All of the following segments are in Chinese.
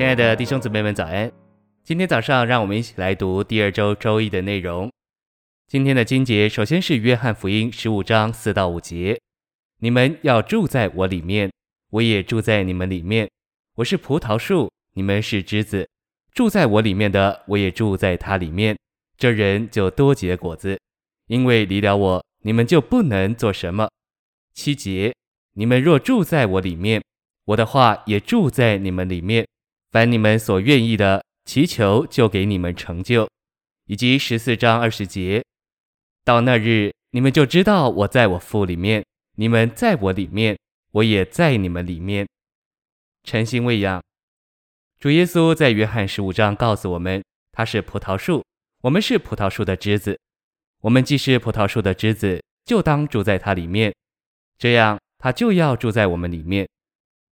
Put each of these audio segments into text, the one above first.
亲爱的弟兄姊妹们，早安！今天早上，让我们一起来读第二周周一的内容。今天的经节首先是约翰福音十五章四到五节：你们要住在我里面，我也住在你们里面。我是葡萄树，你们是枝子。住在我里面的，我也住在他里面。这人就多结果子，因为离了我，你们就不能做什么。七节：你们若住在我里面，我的话也住在你们里面。凡你们所愿意的，祈求就给你们成就。以及十四章二十节，到那日，你们就知道我在我父里面，你们在我里面，我也在你们里面。诚心喂养，主耶稣在约翰十五章告诉我们，他是葡萄树，我们是葡萄树的枝子。我们既是葡萄树的枝子，就当住在他里面，这样他就要住在我们里面。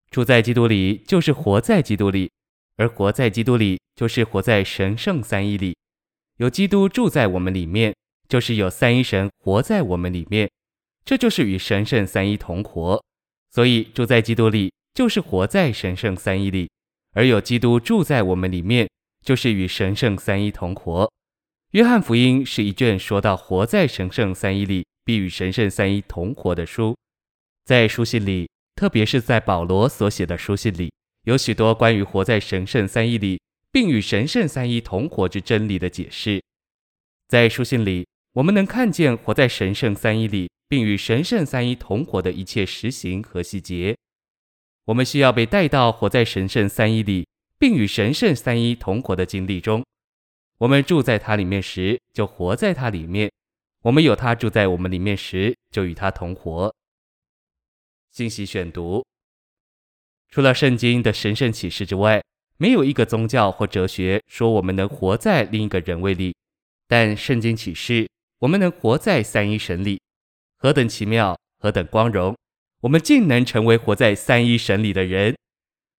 住在基督里，就是活在基督里。而活在基督里，就是活在神圣三一里。有基督住在我们里面，就是有三一神活在我们里面。这就是与神圣三一同活。所以住在基督里，就是活在神圣三一里。而有基督住在我们里面，就是与神圣三一同活。约翰福音是一卷说到活在神圣三一里，必与神圣三一同活的书。在书信里，特别是在保罗所写的书信里。有许多关于活在神圣三一里，并与神圣三一同活之真理的解释，在书信里，我们能看见活在神圣三一里，并与神圣三一同活的一切实行和细节。我们需要被带到活在神圣三一里，并与神圣三一同活的经历中。我们住在他里面时，就活在他里面；我们有他住在我们里面时，就与他同活。信息选读。除了圣经的神圣启示之外，没有一个宗教或哲学说我们能活在另一个人位里。但圣经启示我们能活在三一神里，何等奇妙，何等光荣！我们竟能成为活在三一神里的人。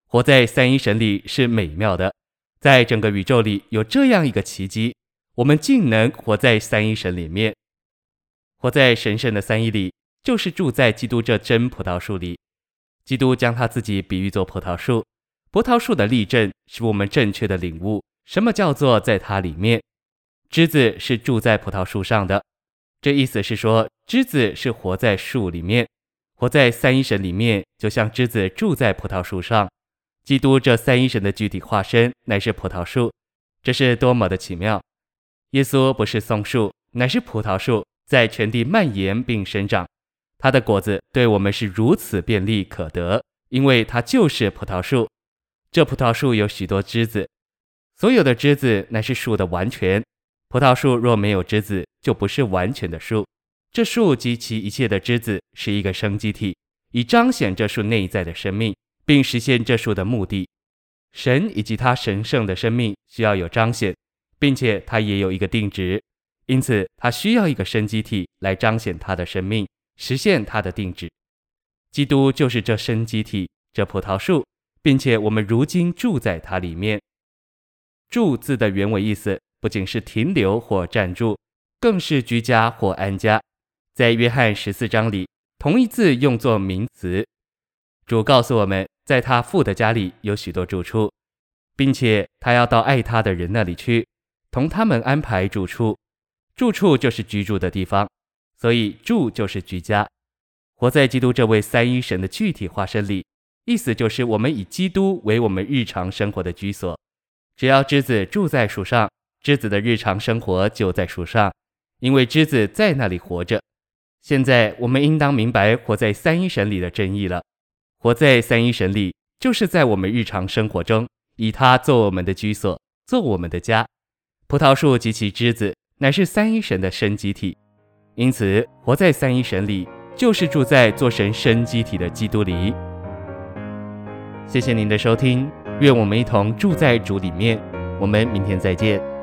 活在三一神里是美妙的，在整个宇宙里有这样一个奇迹，我们竟能活在三一神里面。活在神圣的三一里，就是住在基督这真葡萄树里。基督将他自己比喻作葡萄树，葡萄树的例证使我们正确的领悟什么叫做在它里面。枝子是住在葡萄树上的，这意思是说，枝子是活在树里面，活在三一神里面，就像枝子住在葡萄树上。基督这三一神的具体化身乃是葡萄树，这是多么的奇妙！耶稣不是松树，乃是葡萄树，在全地蔓延并生长。它的果子对我们是如此便利可得，因为它就是葡萄树。这葡萄树有许多枝子，所有的枝子乃是树的完全。葡萄树若没有枝子，就不是完全的树。这树及其一切的枝子是一个生机体，以彰显这树内在的生命，并实现这树的目的。神以及他神圣的生命需要有彰显，并且他也有一个定旨，因此他需要一个生机体来彰显他的生命。实现它的定制，基督就是这生机体，这葡萄树，并且我们如今住在它里面。住字的原文意思不仅是停留或暂住，更是居家或安家。在约翰十四章里，同一字用作名词。主告诉我们，在他父的家里有许多住处，并且他要到爱他的人那里去，同他们安排住处。住处就是居住的地方。所以住就是居家，活在基督这位三一神的具体化身里，意思就是我们以基督为我们日常生活的居所。只要枝子住在树上，枝子的日常生活就在树上，因为枝子在那里活着。现在我们应当明白活在三一神里的真意了。活在三一神里，就是在我们日常生活中以他做我们的居所，做我们的家。葡萄树及其枝子乃是三一神的生机体。因此，活在三一神里，就是住在做神生机体的基督里。谢谢您的收听，愿我们一同住在主里面。我们明天再见。